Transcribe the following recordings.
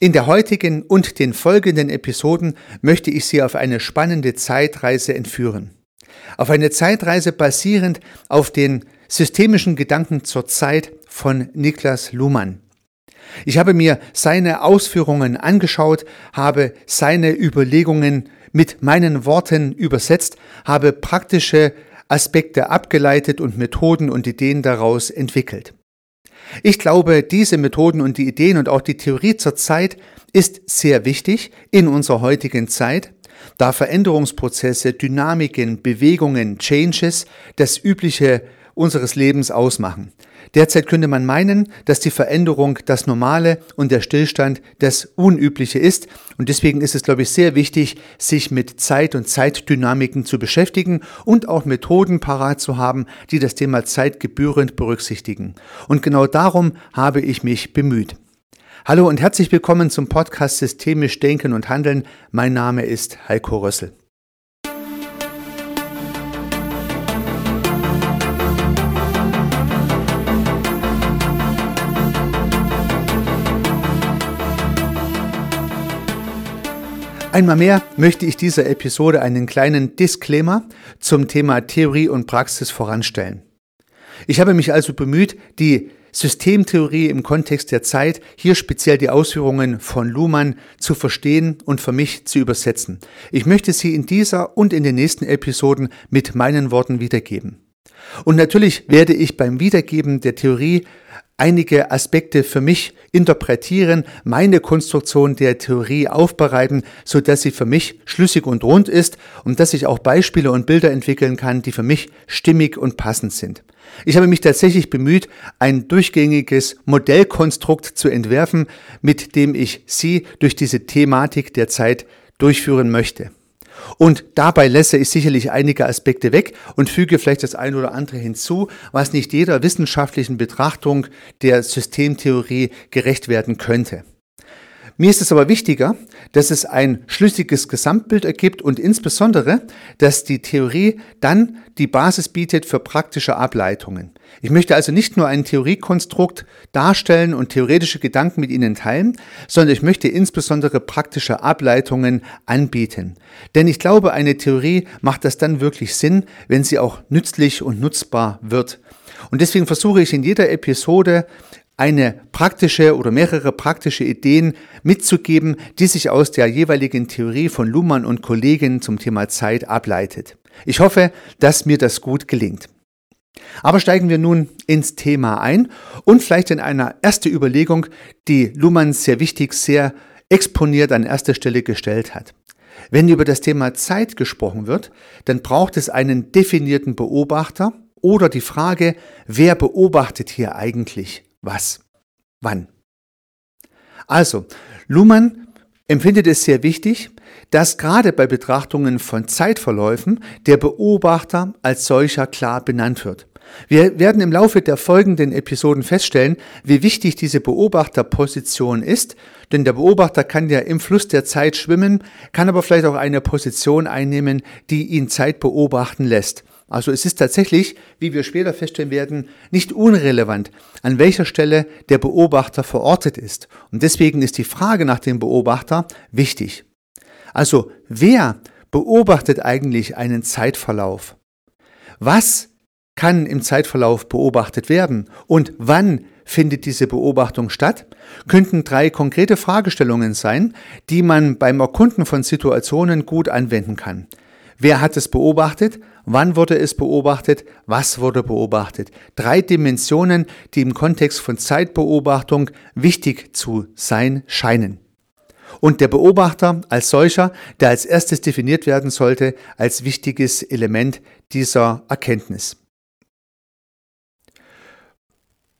In der heutigen und den folgenden Episoden möchte ich Sie auf eine spannende Zeitreise entführen. Auf eine Zeitreise basierend auf den systemischen Gedanken zur Zeit von Niklas Luhmann. Ich habe mir seine Ausführungen angeschaut, habe seine Überlegungen mit meinen Worten übersetzt, habe praktische Aspekte abgeleitet und Methoden und Ideen daraus entwickelt. Ich glaube, diese Methoden und die Ideen und auch die Theorie zur Zeit ist sehr wichtig in unserer heutigen Zeit, da Veränderungsprozesse, Dynamiken, Bewegungen, Changes das übliche unseres Lebens ausmachen. Derzeit könnte man meinen, dass die Veränderung das Normale und der Stillstand das Unübliche ist. Und deswegen ist es, glaube ich, sehr wichtig, sich mit Zeit und Zeitdynamiken zu beschäftigen und auch Methoden parat zu haben, die das Thema Zeit gebührend berücksichtigen. Und genau darum habe ich mich bemüht. Hallo und herzlich willkommen zum Podcast Systemisch Denken und Handeln. Mein Name ist Heiko Rössel. Einmal mehr möchte ich dieser Episode einen kleinen Disclaimer zum Thema Theorie und Praxis voranstellen. Ich habe mich also bemüht, die Systemtheorie im Kontext der Zeit, hier speziell die Ausführungen von Luhmann zu verstehen und für mich zu übersetzen. Ich möchte sie in dieser und in den nächsten Episoden mit meinen Worten wiedergeben. Und natürlich werde ich beim Wiedergeben der Theorie einige Aspekte für mich interpretieren, meine Konstruktion der Theorie aufbereiten, so dass sie für mich schlüssig und rund ist und dass ich auch Beispiele und Bilder entwickeln kann, die für mich stimmig und passend sind. Ich habe mich tatsächlich bemüht, ein durchgängiges Modellkonstrukt zu entwerfen, mit dem ich Sie durch diese Thematik der Zeit durchführen möchte. Und dabei lässe ich sicherlich einige Aspekte weg und füge vielleicht das eine oder andere hinzu, was nicht jeder wissenschaftlichen Betrachtung der Systemtheorie gerecht werden könnte. Mir ist es aber wichtiger, dass es ein schlüssiges Gesamtbild ergibt und insbesondere, dass die Theorie dann die Basis bietet für praktische Ableitungen. Ich möchte also nicht nur ein Theoriekonstrukt darstellen und theoretische Gedanken mit Ihnen teilen, sondern ich möchte insbesondere praktische Ableitungen anbieten. Denn ich glaube, eine Theorie macht das dann wirklich Sinn, wenn sie auch nützlich und nutzbar wird. Und deswegen versuche ich in jeder Episode eine praktische oder mehrere praktische Ideen mitzugeben, die sich aus der jeweiligen Theorie von Luhmann und Kollegen zum Thema Zeit ableitet. Ich hoffe, dass mir das gut gelingt. Aber steigen wir nun ins Thema ein und vielleicht in einer erste Überlegung, die Luhmann sehr wichtig, sehr exponiert an erster Stelle gestellt hat. Wenn über das Thema Zeit gesprochen wird, dann braucht es einen definierten Beobachter oder die Frage, wer beobachtet hier eigentlich? Was, wann. Also, Luhmann empfindet es sehr wichtig, dass gerade bei Betrachtungen von Zeitverläufen der Beobachter als solcher klar benannt wird. Wir werden im Laufe der folgenden Episoden feststellen, wie wichtig diese Beobachterposition ist, denn der Beobachter kann ja im Fluss der Zeit schwimmen, kann aber vielleicht auch eine Position einnehmen, die ihn Zeit beobachten lässt. Also es ist tatsächlich, wie wir später feststellen werden, nicht unrelevant, an welcher Stelle der Beobachter verortet ist. Und deswegen ist die Frage nach dem Beobachter wichtig. Also wer beobachtet eigentlich einen Zeitverlauf? Was kann im Zeitverlauf beobachtet werden? Und wann findet diese Beobachtung statt? Könnten drei konkrete Fragestellungen sein, die man beim Erkunden von Situationen gut anwenden kann. Wer hat es beobachtet? Wann wurde es beobachtet? Was wurde beobachtet? Drei Dimensionen, die im Kontext von Zeitbeobachtung wichtig zu sein scheinen. Und der Beobachter als solcher, der als erstes definiert werden sollte, als wichtiges Element dieser Erkenntnis.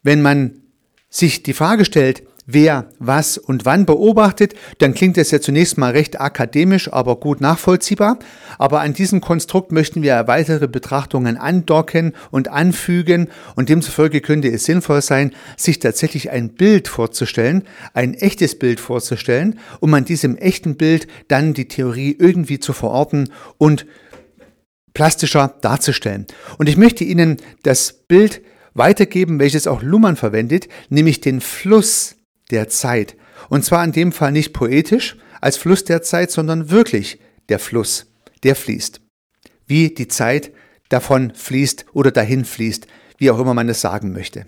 Wenn man sich die Frage stellt, wer was und wann beobachtet, dann klingt es ja zunächst mal recht akademisch, aber gut nachvollziehbar. Aber an diesem Konstrukt möchten wir weitere Betrachtungen andocken und anfügen und demzufolge könnte es sinnvoll sein, sich tatsächlich ein Bild vorzustellen, ein echtes Bild vorzustellen, um an diesem echten Bild dann die Theorie irgendwie zu verorten und plastischer darzustellen. Und ich möchte Ihnen das Bild weitergeben, welches auch Luhmann verwendet, nämlich den Fluss der Zeit. Und zwar in dem Fall nicht poetisch als Fluss der Zeit, sondern wirklich der Fluss, der fließt. Wie die Zeit davon fließt oder dahin fließt, wie auch immer man es sagen möchte.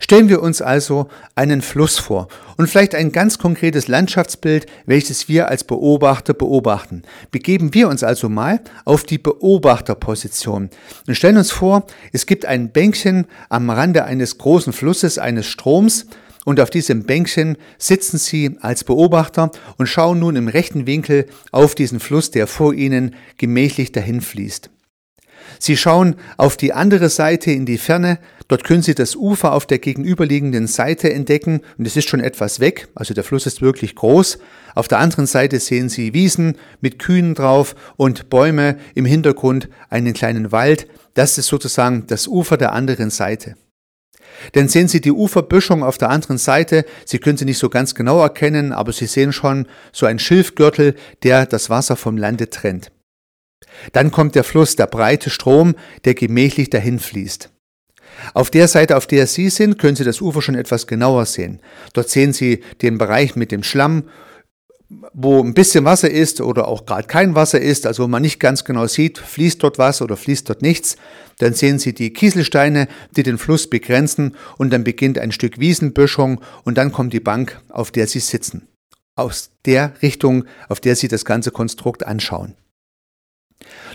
Stellen wir uns also einen Fluss vor und vielleicht ein ganz konkretes Landschaftsbild, welches wir als Beobachter beobachten. Begeben wir uns also mal auf die Beobachterposition und stellen uns vor, es gibt ein Bänkchen am Rande eines großen Flusses, eines Stroms und auf diesem Bänkchen sitzen Sie als Beobachter und schauen nun im rechten Winkel auf diesen Fluss, der vor Ihnen gemächlich dahin fließt. Sie schauen auf die andere Seite in die Ferne, dort können Sie das Ufer auf der gegenüberliegenden Seite entdecken und es ist schon etwas weg, also der Fluss ist wirklich groß. Auf der anderen Seite sehen Sie Wiesen mit Kühen drauf und Bäume, im Hintergrund einen kleinen Wald, das ist sozusagen das Ufer der anderen Seite. Denn sehen Sie die Uferböschung auf der anderen Seite, Sie können sie nicht so ganz genau erkennen, aber Sie sehen schon so ein Schilfgürtel, der das Wasser vom Lande trennt. Dann kommt der Fluss, der breite Strom, der gemächlich dahin fließt. Auf der Seite, auf der Sie sind, können Sie das Ufer schon etwas genauer sehen. Dort sehen Sie den Bereich mit dem Schlamm, wo ein bisschen Wasser ist oder auch gerade kein Wasser ist, also wo man nicht ganz genau sieht, fließt dort was oder fließt dort nichts. Dann sehen Sie die Kieselsteine, die den Fluss begrenzen und dann beginnt ein Stück Wiesenböschung und dann kommt die Bank, auf der Sie sitzen. Aus der Richtung, auf der Sie das ganze Konstrukt anschauen.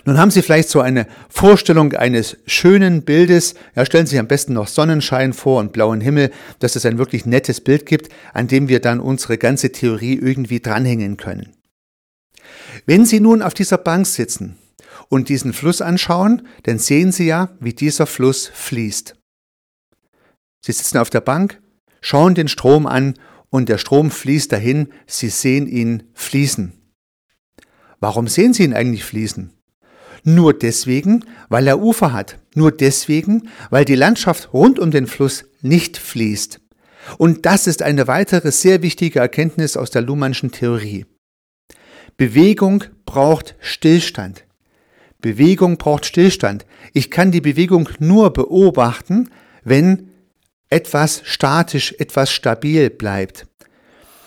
Nun haben Sie vielleicht so eine Vorstellung eines schönen Bildes. Ja, stellen Sie sich am besten noch Sonnenschein vor und blauen Himmel, dass es ein wirklich nettes Bild gibt, an dem wir dann unsere ganze Theorie irgendwie dranhängen können. Wenn Sie nun auf dieser Bank sitzen und diesen Fluss anschauen, dann sehen Sie ja, wie dieser Fluss fließt. Sie sitzen auf der Bank, schauen den Strom an und der Strom fließt dahin, Sie sehen ihn fließen. Warum sehen Sie ihn eigentlich fließen? Nur deswegen, weil er Ufer hat. Nur deswegen, weil die Landschaft rund um den Fluss nicht fließt. Und das ist eine weitere sehr wichtige Erkenntnis aus der Luhmannschen Theorie. Bewegung braucht Stillstand. Bewegung braucht Stillstand. Ich kann die Bewegung nur beobachten, wenn etwas statisch, etwas stabil bleibt.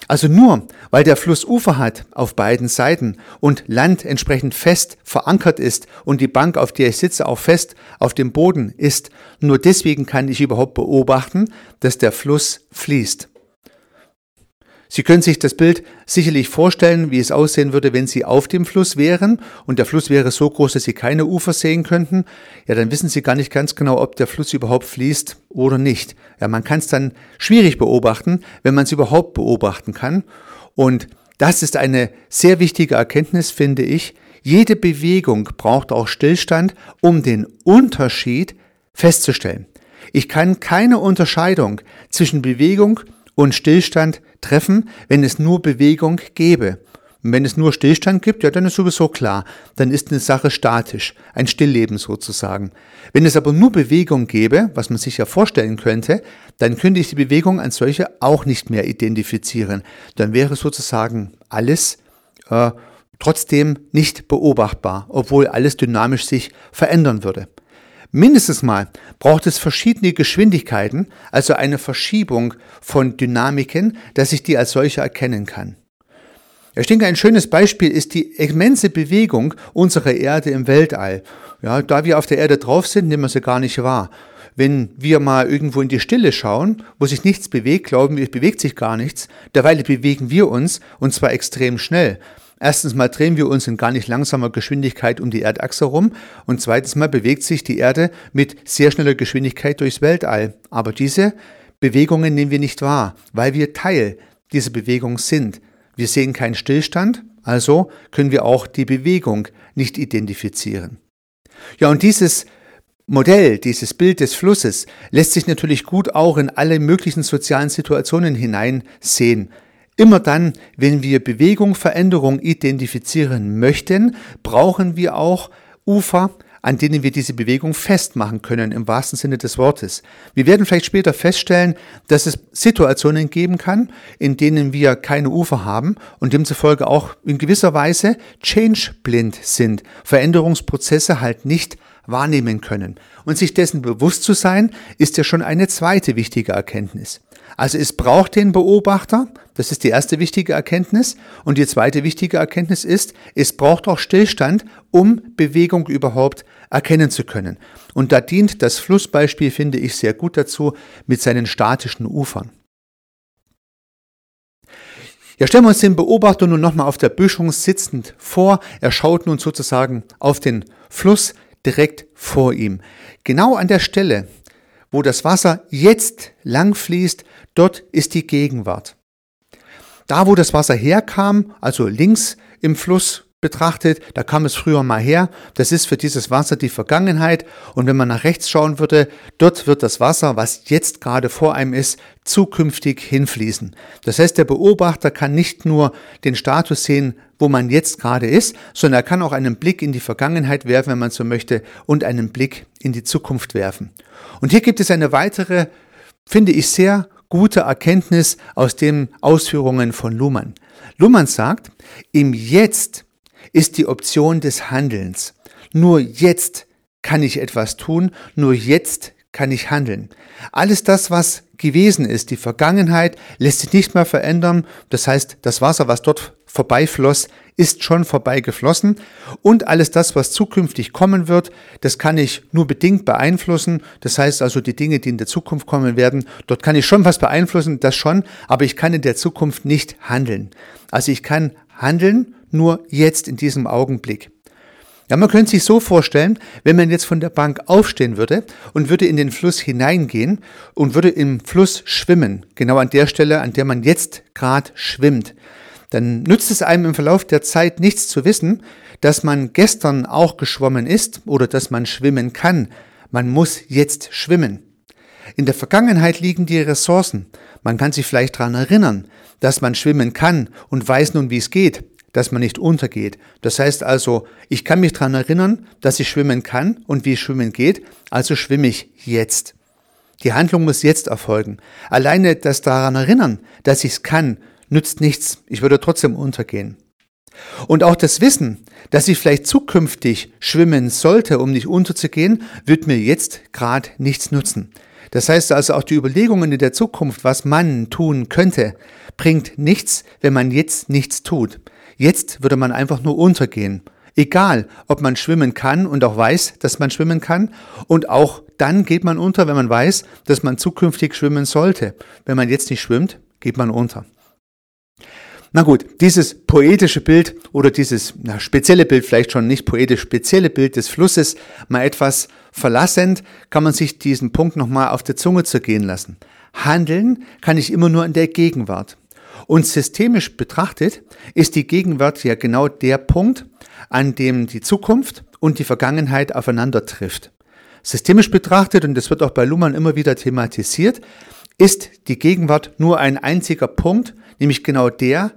Also nur, weil der Fluss Ufer hat auf beiden Seiten und Land entsprechend fest verankert ist und die Bank, auf der ich sitze, auch fest auf dem Boden ist, nur deswegen kann ich überhaupt beobachten, dass der Fluss fließt. Sie können sich das Bild sicherlich vorstellen, wie es aussehen würde, wenn Sie auf dem Fluss wären und der Fluss wäre so groß, dass Sie keine Ufer sehen könnten. Ja, dann wissen Sie gar nicht ganz genau, ob der Fluss überhaupt fließt oder nicht. Ja, man kann es dann schwierig beobachten, wenn man es überhaupt beobachten kann. Und das ist eine sehr wichtige Erkenntnis, finde ich. Jede Bewegung braucht auch Stillstand, um den Unterschied festzustellen. Ich kann keine Unterscheidung zwischen Bewegung und Stillstand treffen, wenn es nur Bewegung gäbe. Und wenn es nur Stillstand gibt, ja, dann ist sowieso klar, dann ist eine Sache statisch, ein Stillleben sozusagen. Wenn es aber nur Bewegung gäbe, was man sich ja vorstellen könnte, dann könnte ich die Bewegung als solche auch nicht mehr identifizieren. Dann wäre sozusagen alles äh, trotzdem nicht beobachtbar, obwohl alles dynamisch sich verändern würde. Mindestens mal braucht es verschiedene Geschwindigkeiten, also eine Verschiebung von Dynamiken, dass ich die als solche erkennen kann. Ich denke, ein schönes Beispiel ist die immense Bewegung unserer Erde im Weltall. Ja, da wir auf der Erde drauf sind, nehmen wir sie gar nicht wahr. Wenn wir mal irgendwo in die Stille schauen, wo sich nichts bewegt, glauben wir, es bewegt sich gar nichts. Derweil bewegen wir uns und zwar extrem schnell. Erstens mal drehen wir uns in gar nicht langsamer Geschwindigkeit um die Erdachse rum und zweitens mal bewegt sich die Erde mit sehr schneller Geschwindigkeit durchs Weltall. Aber diese Bewegungen nehmen wir nicht wahr, weil wir Teil dieser Bewegung sind. Wir sehen keinen Stillstand, also können wir auch die Bewegung nicht identifizieren. Ja, und dieses Modell, dieses Bild des Flusses lässt sich natürlich gut auch in alle möglichen sozialen Situationen hineinsehen. Immer dann, wenn wir Bewegung, Veränderung identifizieren möchten, brauchen wir auch Ufer, an denen wir diese Bewegung festmachen können, im wahrsten Sinne des Wortes. Wir werden vielleicht später feststellen, dass es Situationen geben kann, in denen wir keine Ufer haben und demzufolge auch in gewisser Weise change-blind sind, Veränderungsprozesse halt nicht wahrnehmen können. Und sich dessen bewusst zu sein, ist ja schon eine zweite wichtige Erkenntnis. Also es braucht den Beobachter, das ist die erste wichtige Erkenntnis. Und die zweite wichtige Erkenntnis ist, es braucht auch Stillstand, um Bewegung überhaupt erkennen zu können. Und da dient das Flussbeispiel, finde ich, sehr gut dazu mit seinen statischen Ufern. Ja, stellen wir uns den Beobachter nun nochmal auf der Böschung sitzend vor. Er schaut nun sozusagen auf den Fluss direkt vor ihm. Genau an der Stelle, wo das Wasser jetzt lang fließt, dort ist die Gegenwart. Da, wo das Wasser herkam, also links im Fluss betrachtet, da kam es früher mal her. Das ist für dieses Wasser die Vergangenheit. Und wenn man nach rechts schauen würde, dort wird das Wasser, was jetzt gerade vor einem ist, zukünftig hinfließen. Das heißt, der Beobachter kann nicht nur den Status sehen, wo man jetzt gerade ist, sondern er kann auch einen Blick in die Vergangenheit werfen, wenn man so möchte, und einen Blick in die Zukunft werfen. Und hier gibt es eine weitere, finde ich, sehr gute Erkenntnis aus den Ausführungen von Luhmann. Luhmann sagt, im Jetzt ist die Option des Handelns. Nur jetzt kann ich etwas tun, nur jetzt kann ich handeln. Alles das, was gewesen ist, die Vergangenheit, lässt sich nicht mehr verändern. Das heißt, das Wasser, was dort vorbeifloss, ist schon vorbeigeflossen. Und alles das, was zukünftig kommen wird, das kann ich nur bedingt beeinflussen. Das heißt also, die Dinge, die in der Zukunft kommen werden, dort kann ich schon was beeinflussen, das schon, aber ich kann in der Zukunft nicht handeln. Also ich kann handeln nur jetzt in diesem Augenblick. Ja, man könnte sich so vorstellen, wenn man jetzt von der Bank aufstehen würde und würde in den Fluss hineingehen und würde im Fluss schwimmen, genau an der Stelle, an der man jetzt gerade schwimmt, dann nützt es einem im Verlauf der Zeit nichts zu wissen, dass man gestern auch geschwommen ist oder dass man schwimmen kann. Man muss jetzt schwimmen. In der Vergangenheit liegen die Ressourcen. Man kann sich vielleicht daran erinnern, dass man schwimmen kann und weiß nun, wie es geht dass man nicht untergeht. Das heißt also, ich kann mich daran erinnern, dass ich schwimmen kann und wie schwimmen geht, also schwimme ich jetzt. Die Handlung muss jetzt erfolgen. Alleine das daran erinnern, dass ich es kann, nützt nichts. Ich würde trotzdem untergehen. Und auch das Wissen, dass ich vielleicht zukünftig schwimmen sollte, um nicht unterzugehen, wird mir jetzt gerade nichts nutzen. Das heißt also auch die Überlegungen in der Zukunft, was man tun könnte, bringt nichts, wenn man jetzt nichts tut. Jetzt würde man einfach nur untergehen. Egal, ob man schwimmen kann und auch weiß, dass man schwimmen kann. Und auch dann geht man unter, wenn man weiß, dass man zukünftig schwimmen sollte. Wenn man jetzt nicht schwimmt, geht man unter. Na gut, dieses poetische Bild oder dieses na, spezielle Bild, vielleicht schon nicht poetisch, spezielle Bild des Flusses, mal etwas verlassend, kann man sich diesen Punkt nochmal auf der Zunge zergehen lassen. Handeln kann ich immer nur in der Gegenwart. Und systemisch betrachtet ist die Gegenwart ja genau der Punkt, an dem die Zukunft und die Vergangenheit aufeinander trifft. Systemisch betrachtet, und das wird auch bei Luhmann immer wieder thematisiert, ist die Gegenwart nur ein einziger Punkt, nämlich genau der,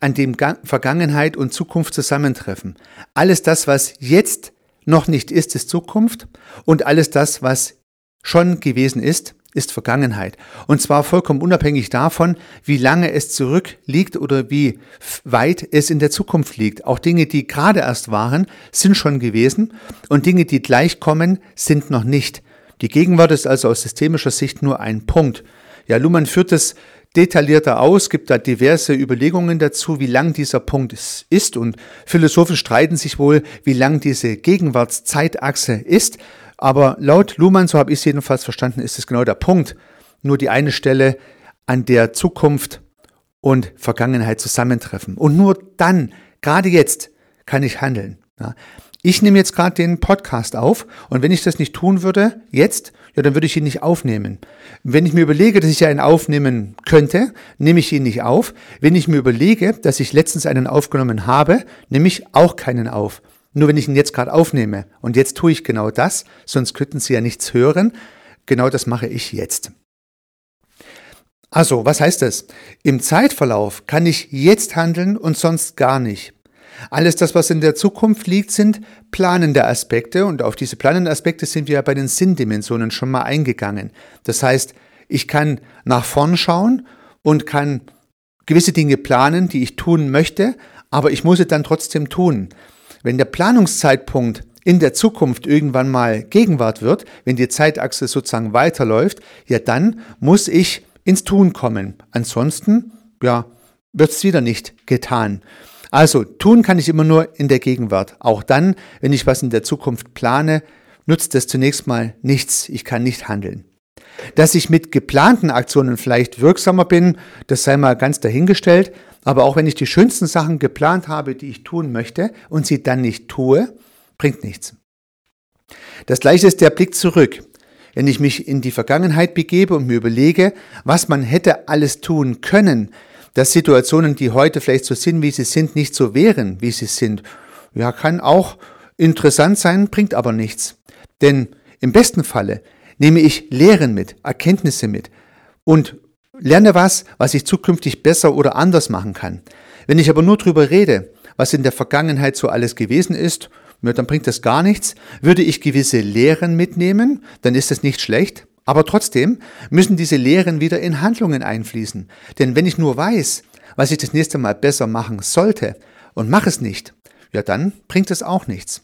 an dem Vergangenheit und Zukunft zusammentreffen. Alles das, was jetzt noch nicht ist, ist Zukunft und alles das, was schon gewesen ist, ist Vergangenheit. Und zwar vollkommen unabhängig davon, wie lange es zurückliegt oder wie weit es in der Zukunft liegt. Auch Dinge, die gerade erst waren, sind schon gewesen und Dinge, die gleich kommen, sind noch nicht. Die Gegenwart ist also aus systemischer Sicht nur ein Punkt. Ja, Luhmann führt es detaillierter aus, gibt da diverse Überlegungen dazu, wie lang dieser Punkt ist und Philosophen streiten sich wohl, wie lang diese Gegenwartszeitachse ist. Aber laut Luhmann, so habe ich es jedenfalls verstanden, ist es genau der Punkt. Nur die eine Stelle, an der Zukunft und Vergangenheit zusammentreffen. Und nur dann, gerade jetzt, kann ich handeln. Ja. Ich nehme jetzt gerade den Podcast auf und wenn ich das nicht tun würde, jetzt, ja, dann würde ich ihn nicht aufnehmen. Wenn ich mir überlege, dass ich einen aufnehmen könnte, nehme ich ihn nicht auf. Wenn ich mir überlege, dass ich letztens einen aufgenommen habe, nehme ich auch keinen auf. Nur wenn ich ihn jetzt gerade aufnehme und jetzt tue ich genau das, sonst könnten Sie ja nichts hören, genau das mache ich jetzt. Also, was heißt das? Im Zeitverlauf kann ich jetzt handeln und sonst gar nicht. Alles das, was in der Zukunft liegt, sind planende Aspekte und auf diese planenden Aspekte sind wir ja bei den Sinndimensionen schon mal eingegangen. Das heißt, ich kann nach vorn schauen und kann gewisse Dinge planen, die ich tun möchte, aber ich muss es dann trotzdem tun. Wenn der Planungszeitpunkt in der Zukunft irgendwann mal Gegenwart wird, wenn die Zeitachse sozusagen weiterläuft, ja dann muss ich ins Tun kommen. Ansonsten, ja, wird es wieder nicht getan. Also tun kann ich immer nur in der Gegenwart. Auch dann, wenn ich was in der Zukunft plane, nutzt es zunächst mal nichts. Ich kann nicht handeln. Dass ich mit geplanten Aktionen vielleicht wirksamer bin, das sei mal ganz dahingestellt. Aber auch wenn ich die schönsten Sachen geplant habe, die ich tun möchte und sie dann nicht tue, bringt nichts. Das gleiche ist der Blick zurück. Wenn ich mich in die Vergangenheit begebe und mir überlege, was man hätte alles tun können, dass Situationen, die heute vielleicht so sind, wie sie sind, nicht so wären, wie sie sind, ja, kann auch interessant sein, bringt aber nichts. Denn im besten Falle nehme ich Lehren mit, Erkenntnisse mit und lerne was, was ich zukünftig besser oder anders machen kann. Wenn ich aber nur drüber rede, was in der Vergangenheit so alles gewesen ist, dann bringt das gar nichts. Würde ich gewisse Lehren mitnehmen, dann ist das nicht schlecht. Aber trotzdem müssen diese Lehren wieder in Handlungen einfließen. Denn wenn ich nur weiß, was ich das nächste Mal besser machen sollte und mache es nicht, ja dann bringt es auch nichts.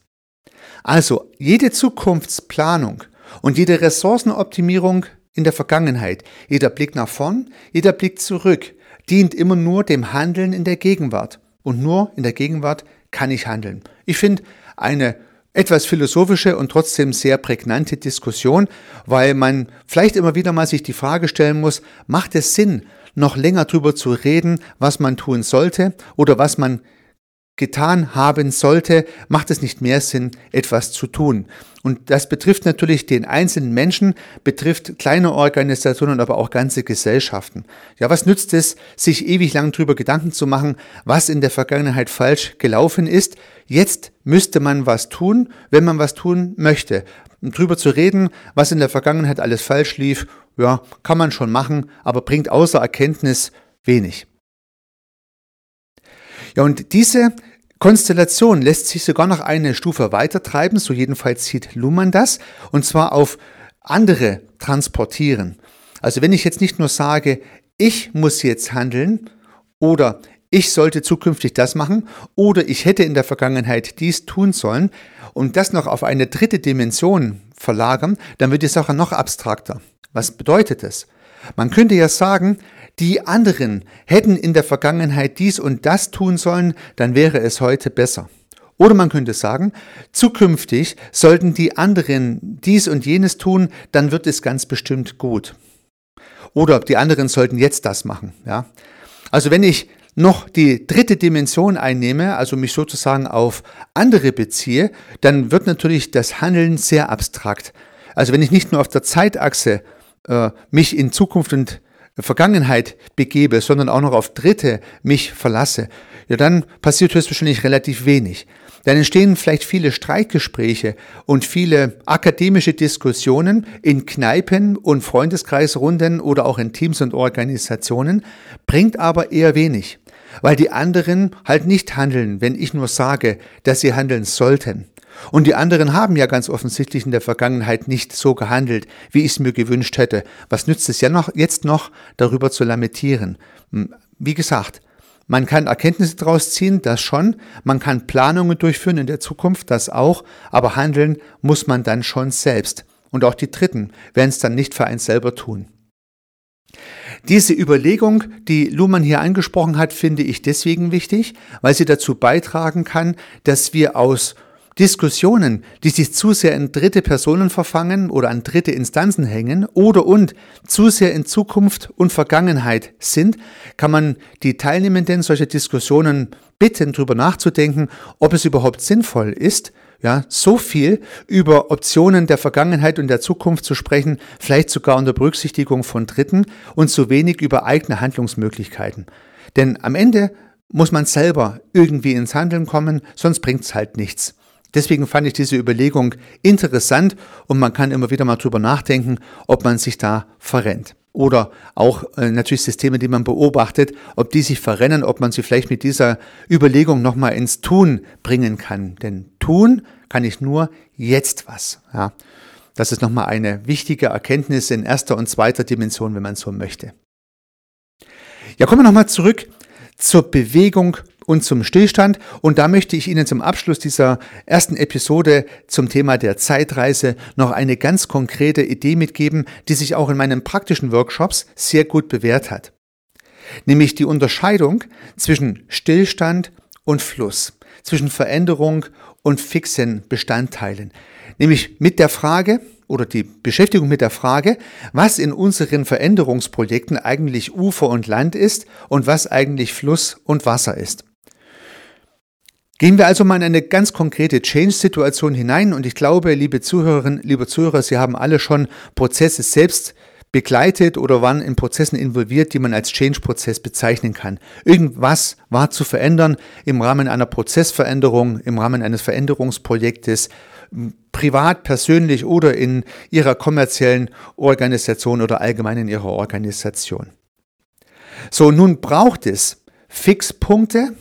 Also jede Zukunftsplanung und jede Ressourcenoptimierung in der Vergangenheit, jeder Blick nach vorn, jeder Blick zurück, dient immer nur dem Handeln in der Gegenwart. Und nur in der Gegenwart kann ich handeln. Ich finde eine etwas philosophische und trotzdem sehr prägnante Diskussion, weil man vielleicht immer wieder mal sich die Frage stellen muss, macht es Sinn, noch länger darüber zu reden, was man tun sollte oder was man getan haben sollte, macht es nicht mehr Sinn, etwas zu tun. Und das betrifft natürlich den einzelnen Menschen, betrifft kleine Organisationen, aber auch ganze Gesellschaften. Ja, was nützt es, sich ewig lang darüber Gedanken zu machen, was in der Vergangenheit falsch gelaufen ist? Jetzt müsste man was tun, wenn man was tun möchte. Um drüber zu reden, was in der Vergangenheit alles falsch lief, ja, kann man schon machen, aber bringt außer Erkenntnis wenig. Ja, und diese Konstellation lässt sich sogar noch eine Stufe weiter treiben, so jedenfalls sieht Luhmann das, und zwar auf andere transportieren. Also wenn ich jetzt nicht nur sage, ich muss jetzt handeln oder ich sollte zukünftig das machen oder ich hätte in der Vergangenheit dies tun sollen und das noch auf eine dritte Dimension verlagern, dann wird die Sache noch abstrakter. Was bedeutet das? Man könnte ja sagen, die anderen hätten in der Vergangenheit dies und das tun sollen, dann wäre es heute besser. Oder man könnte sagen, zukünftig sollten die anderen dies und jenes tun, dann wird es ganz bestimmt gut. Oder die anderen sollten jetzt das machen. Ja? Also wenn ich noch die dritte Dimension einnehme, also mich sozusagen auf andere beziehe, dann wird natürlich das Handeln sehr abstrakt. Also wenn ich nicht nur auf der Zeitachse äh, mich in Zukunft und Vergangenheit begebe, sondern auch noch auf Dritte mich verlasse, ja, dann passiert höchstwahrscheinlich relativ wenig. Dann entstehen vielleicht viele Streitgespräche und viele akademische Diskussionen in Kneipen und Freundeskreisrunden oder auch in Teams und Organisationen, bringt aber eher wenig, weil die anderen halt nicht handeln, wenn ich nur sage, dass sie handeln sollten. Und die anderen haben ja ganz offensichtlich in der Vergangenheit nicht so gehandelt, wie ich es mir gewünscht hätte. Was nützt es ja noch, jetzt noch, darüber zu lamentieren? Hm, wie gesagt, man kann Erkenntnisse daraus ziehen, das schon. Man kann Planungen durchführen in der Zukunft, das auch. Aber handeln muss man dann schon selbst. Und auch die Dritten werden es dann nicht für einen selber tun. Diese Überlegung, die Luhmann hier angesprochen hat, finde ich deswegen wichtig, weil sie dazu beitragen kann, dass wir aus Diskussionen, die sich zu sehr in dritte Personen verfangen oder an dritte Instanzen hängen oder und zu sehr in Zukunft und Vergangenheit sind, kann man die Teilnehmenden solcher Diskussionen bitten, darüber nachzudenken, ob es überhaupt sinnvoll ist, ja, so viel über Optionen der Vergangenheit und der Zukunft zu sprechen, vielleicht sogar unter Berücksichtigung von Dritten und so wenig über eigene Handlungsmöglichkeiten. Denn am Ende muss man selber irgendwie ins Handeln kommen, sonst bringt es halt nichts. Deswegen fand ich diese Überlegung interessant und man kann immer wieder mal drüber nachdenken, ob man sich da verrennt. Oder auch äh, natürlich Systeme, die man beobachtet, ob die sich verrennen, ob man sie vielleicht mit dieser Überlegung nochmal ins Tun bringen kann. Denn tun kann ich nur jetzt was. Ja. Das ist nochmal eine wichtige Erkenntnis in erster und zweiter Dimension, wenn man so möchte. Ja, kommen wir nochmal zurück zur Bewegung und zum Stillstand. Und da möchte ich Ihnen zum Abschluss dieser ersten Episode zum Thema der Zeitreise noch eine ganz konkrete Idee mitgeben, die sich auch in meinen praktischen Workshops sehr gut bewährt hat. Nämlich die Unterscheidung zwischen Stillstand und Fluss, zwischen Veränderung und fixen Bestandteilen. Nämlich mit der Frage, oder die Beschäftigung mit der Frage, was in unseren Veränderungsprojekten eigentlich Ufer und Land ist und was eigentlich Fluss und Wasser ist. Gehen wir also mal in eine ganz konkrete Change-Situation hinein und ich glaube, liebe Zuhörerinnen, liebe Zuhörer, Sie haben alle schon Prozesse selbst begleitet oder waren in Prozessen involviert, die man als Change-Prozess bezeichnen kann. Irgendwas war zu verändern im Rahmen einer Prozessveränderung, im Rahmen eines Veränderungsprojektes privat, persönlich oder in ihrer kommerziellen Organisation oder allgemein in ihrer Organisation. So, nun braucht es Fixpunkte,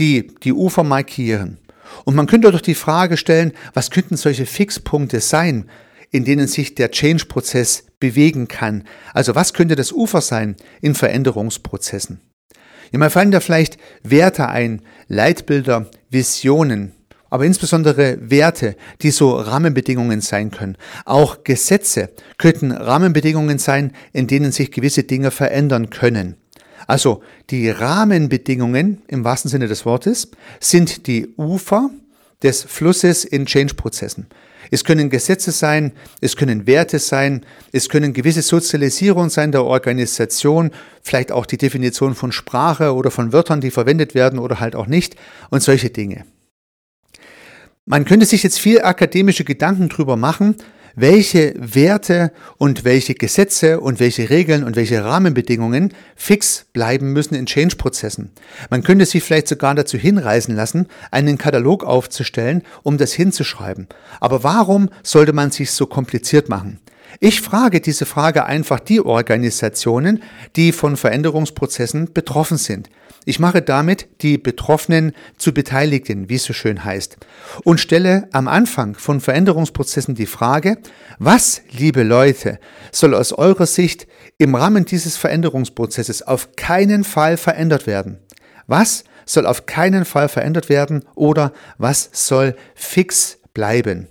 die die Ufer markieren. Und man könnte doch die Frage stellen, was könnten solche Fixpunkte sein, in denen sich der Change-Prozess bewegen kann? Also was könnte das Ufer sein in Veränderungsprozessen? Ja, mir fallen da vielleicht Werte ein, Leitbilder, Visionen, aber insbesondere Werte, die so Rahmenbedingungen sein können. Auch Gesetze könnten Rahmenbedingungen sein, in denen sich gewisse Dinge verändern können. Also die Rahmenbedingungen im wahrsten Sinne des Wortes sind die Ufer des Flusses in Change-Prozessen. Es können Gesetze sein, es können Werte sein, es können gewisse Sozialisierung sein der Organisation, vielleicht auch die Definition von Sprache oder von Wörtern, die verwendet werden oder halt auch nicht und solche Dinge. Man könnte sich jetzt viel akademische Gedanken drüber machen, welche Werte und welche Gesetze und welche Regeln und welche Rahmenbedingungen fix bleiben müssen in Change-Prozessen. Man könnte sich vielleicht sogar dazu hinreißen lassen, einen Katalog aufzustellen, um das hinzuschreiben. Aber warum sollte man sich so kompliziert machen? Ich frage diese Frage einfach die Organisationen, die von Veränderungsprozessen betroffen sind. Ich mache damit die Betroffenen zu Beteiligten, wie es so schön heißt, und stelle am Anfang von Veränderungsprozessen die Frage, was, liebe Leute, soll aus eurer Sicht im Rahmen dieses Veränderungsprozesses auf keinen Fall verändert werden? Was soll auf keinen Fall verändert werden oder was soll fix bleiben?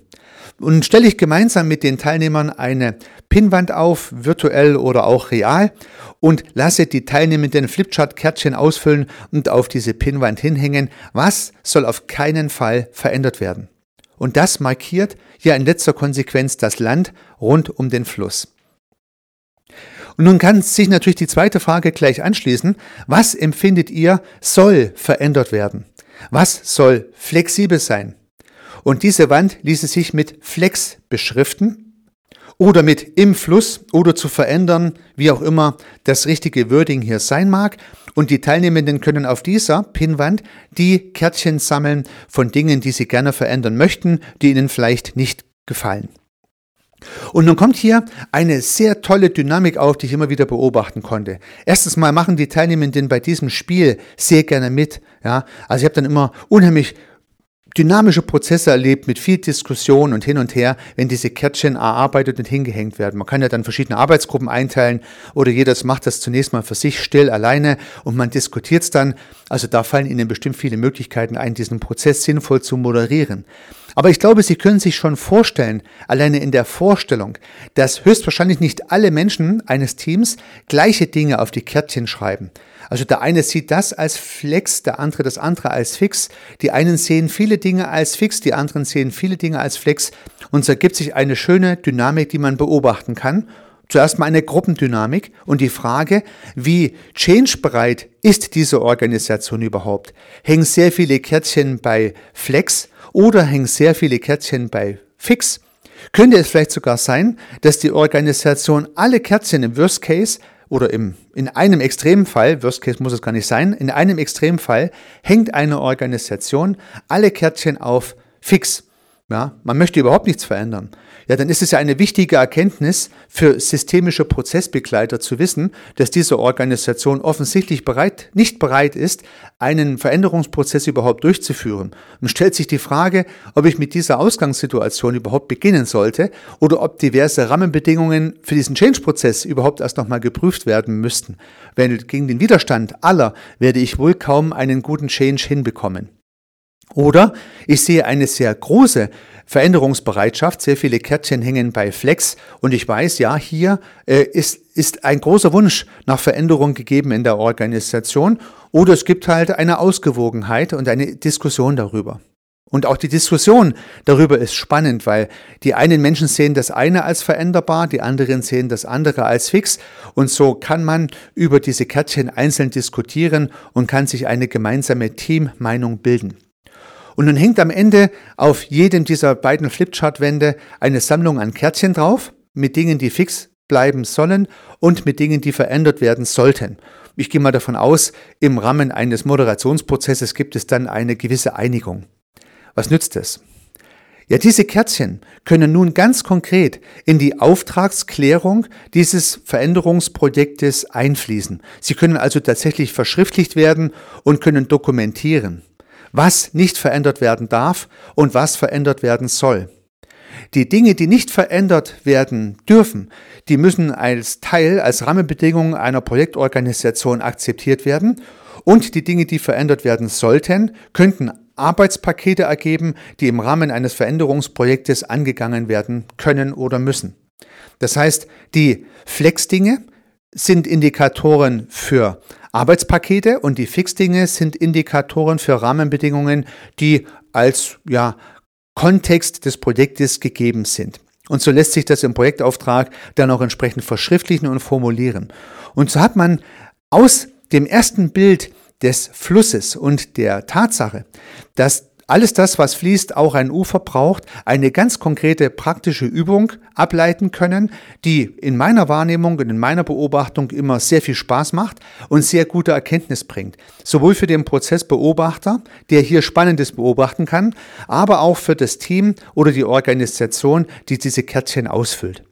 Und stelle ich gemeinsam mit den Teilnehmern eine Pinnwand auf, virtuell oder auch real, und lasse die Teilnehmenden Flipchart-Kärtchen ausfüllen und auf diese Pinnwand hinhängen. Was soll auf keinen Fall verändert werden? Und das markiert ja in letzter Konsequenz das Land rund um den Fluss. Und nun kann sich natürlich die zweite Frage gleich anschließen. Was empfindet ihr soll verändert werden? Was soll flexibel sein? Und diese Wand ließe sich mit Flex beschriften oder mit im Fluss oder zu verändern, wie auch immer das richtige Wording hier sein mag. Und die Teilnehmenden können auf dieser Pinnwand die Kärtchen sammeln von Dingen, die sie gerne verändern möchten, die ihnen vielleicht nicht gefallen. Und nun kommt hier eine sehr tolle Dynamik auf, die ich immer wieder beobachten konnte. Erstens mal machen die Teilnehmenden bei diesem Spiel sehr gerne mit. Ja, also ich habe dann immer unheimlich dynamische Prozesse erlebt mit viel Diskussion und hin und her, wenn diese Kärtchen erarbeitet und hingehängt werden. Man kann ja dann verschiedene Arbeitsgruppen einteilen oder jeder macht das zunächst mal für sich still alleine und man diskutiert es dann. Also da fallen Ihnen bestimmt viele Möglichkeiten ein, diesen Prozess sinnvoll zu moderieren. Aber ich glaube, Sie können sich schon vorstellen, alleine in der Vorstellung, dass höchstwahrscheinlich nicht alle Menschen eines Teams gleiche Dinge auf die Kärtchen schreiben. Also der eine sieht das als Flex, der andere das andere als Fix. Die einen sehen viele Dinge als Fix, die anderen sehen viele Dinge als Flex. Und so ergibt sich eine schöne Dynamik, die man beobachten kann. Zuerst mal eine Gruppendynamik und die Frage, wie changebereit ist diese Organisation überhaupt? Hängen sehr viele Kärtchen bei Flex oder hängen sehr viele Kärtchen bei Fix? Könnte es vielleicht sogar sein, dass die Organisation alle Kärtchen im Worst Case oder im, in einem Extremfall, Worst Case muss es gar nicht sein, in einem Extremfall hängt eine Organisation alle Kärtchen auf fix. ja, man möchte überhaupt nichts verändern, ja, dann ist es ja eine wichtige Erkenntnis für systemische Prozessbegleiter zu wissen, dass diese Organisation offensichtlich bereit, nicht bereit ist, einen Veränderungsprozess überhaupt durchzuführen. Und stellt sich die Frage, ob ich mit dieser Ausgangssituation überhaupt beginnen sollte oder ob diverse Rahmenbedingungen für diesen Change-Prozess überhaupt erst nochmal geprüft werden müssten. Weil gegen den Widerstand aller werde ich wohl kaum einen guten Change hinbekommen. Oder ich sehe eine sehr große Veränderungsbereitschaft, sehr viele Kärtchen hängen bei Flex und ich weiß, ja, hier äh, ist, ist ein großer Wunsch nach Veränderung gegeben in der Organisation oder es gibt halt eine Ausgewogenheit und eine Diskussion darüber. Und auch die Diskussion darüber ist spannend, weil die einen Menschen sehen das eine als veränderbar, die anderen sehen das andere als fix. Und so kann man über diese Kärtchen einzeln diskutieren und kann sich eine gemeinsame Teammeinung bilden. Und nun hängt am Ende auf jedem dieser beiden Flipchart-Wände eine Sammlung an Kärtchen drauf, mit Dingen, die fix bleiben sollen und mit Dingen, die verändert werden sollten. Ich gehe mal davon aus, im Rahmen eines Moderationsprozesses gibt es dann eine gewisse Einigung. Was nützt es? Ja, diese Kärtchen können nun ganz konkret in die Auftragsklärung dieses Veränderungsprojektes einfließen. Sie können also tatsächlich verschriftlicht werden und können dokumentieren was nicht verändert werden darf und was verändert werden soll. Die Dinge, die nicht verändert werden dürfen, die müssen als Teil, als Rahmenbedingung einer Projektorganisation akzeptiert werden und die Dinge, die verändert werden sollten, könnten Arbeitspakete ergeben, die im Rahmen eines Veränderungsprojektes angegangen werden können oder müssen. Das heißt, die Flex-Dinge sind Indikatoren für Arbeitspakete und die Fixdinge sind Indikatoren für Rahmenbedingungen, die als ja, Kontext des Projektes gegeben sind. Und so lässt sich das im Projektauftrag dann auch entsprechend verschriftlichen und formulieren. Und so hat man aus dem ersten Bild des Flusses und der Tatsache, dass alles das, was fließt, auch ein Ufer braucht, eine ganz konkrete praktische Übung ableiten können, die in meiner Wahrnehmung und in meiner Beobachtung immer sehr viel Spaß macht und sehr gute Erkenntnis bringt. Sowohl für den Prozessbeobachter, der hier Spannendes beobachten kann, aber auch für das Team oder die Organisation, die diese Kärtchen ausfüllt.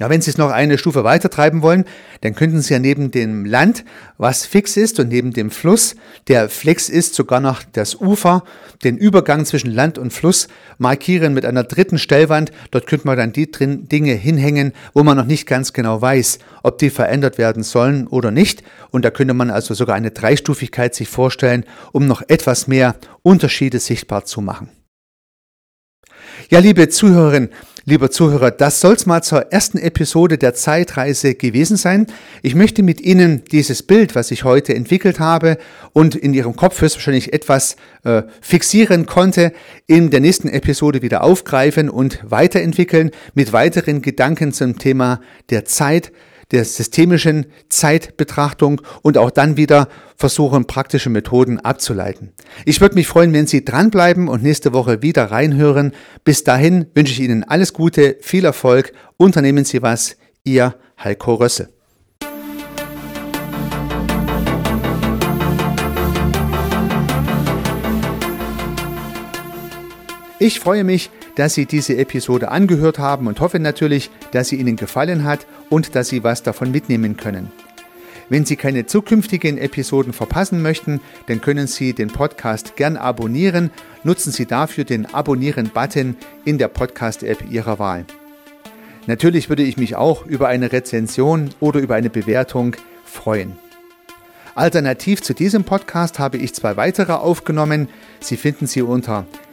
Ja, wenn Sie es noch eine Stufe weiter treiben wollen, dann könnten Sie ja neben dem Land, was fix ist, und neben dem Fluss, der flex ist, sogar noch das Ufer, den Übergang zwischen Land und Fluss markieren mit einer dritten Stellwand. Dort könnte man dann die drin Dinge hinhängen, wo man noch nicht ganz genau weiß, ob die verändert werden sollen oder nicht. Und da könnte man also sogar eine Dreistufigkeit sich vorstellen, um noch etwas mehr Unterschiede sichtbar zu machen. Ja, liebe Zuhörerinnen, lieber Zuhörer, das soll's mal zur ersten Episode der Zeitreise gewesen sein. Ich möchte mit Ihnen dieses Bild, was ich heute entwickelt habe und in Ihrem Kopf höchstwahrscheinlich etwas äh, fixieren konnte, in der nächsten Episode wieder aufgreifen und weiterentwickeln mit weiteren Gedanken zum Thema der Zeit, der systemischen Zeitbetrachtung und auch dann wieder versuchen, praktische Methoden abzuleiten. Ich würde mich freuen, wenn Sie dranbleiben und nächste Woche wieder reinhören. Bis dahin wünsche ich Ihnen alles Gute, viel Erfolg, unternehmen Sie was. Ihr Heiko Rösse. Ich freue mich, dass Sie diese Episode angehört haben und hoffe natürlich, dass sie Ihnen gefallen hat und dass Sie was davon mitnehmen können. Wenn Sie keine zukünftigen Episoden verpassen möchten, dann können Sie den Podcast gern abonnieren. Nutzen Sie dafür den Abonnieren-Button in der Podcast-App Ihrer Wahl. Natürlich würde ich mich auch über eine Rezension oder über eine Bewertung freuen. Alternativ zu diesem Podcast habe ich zwei weitere aufgenommen. Sie finden sie unter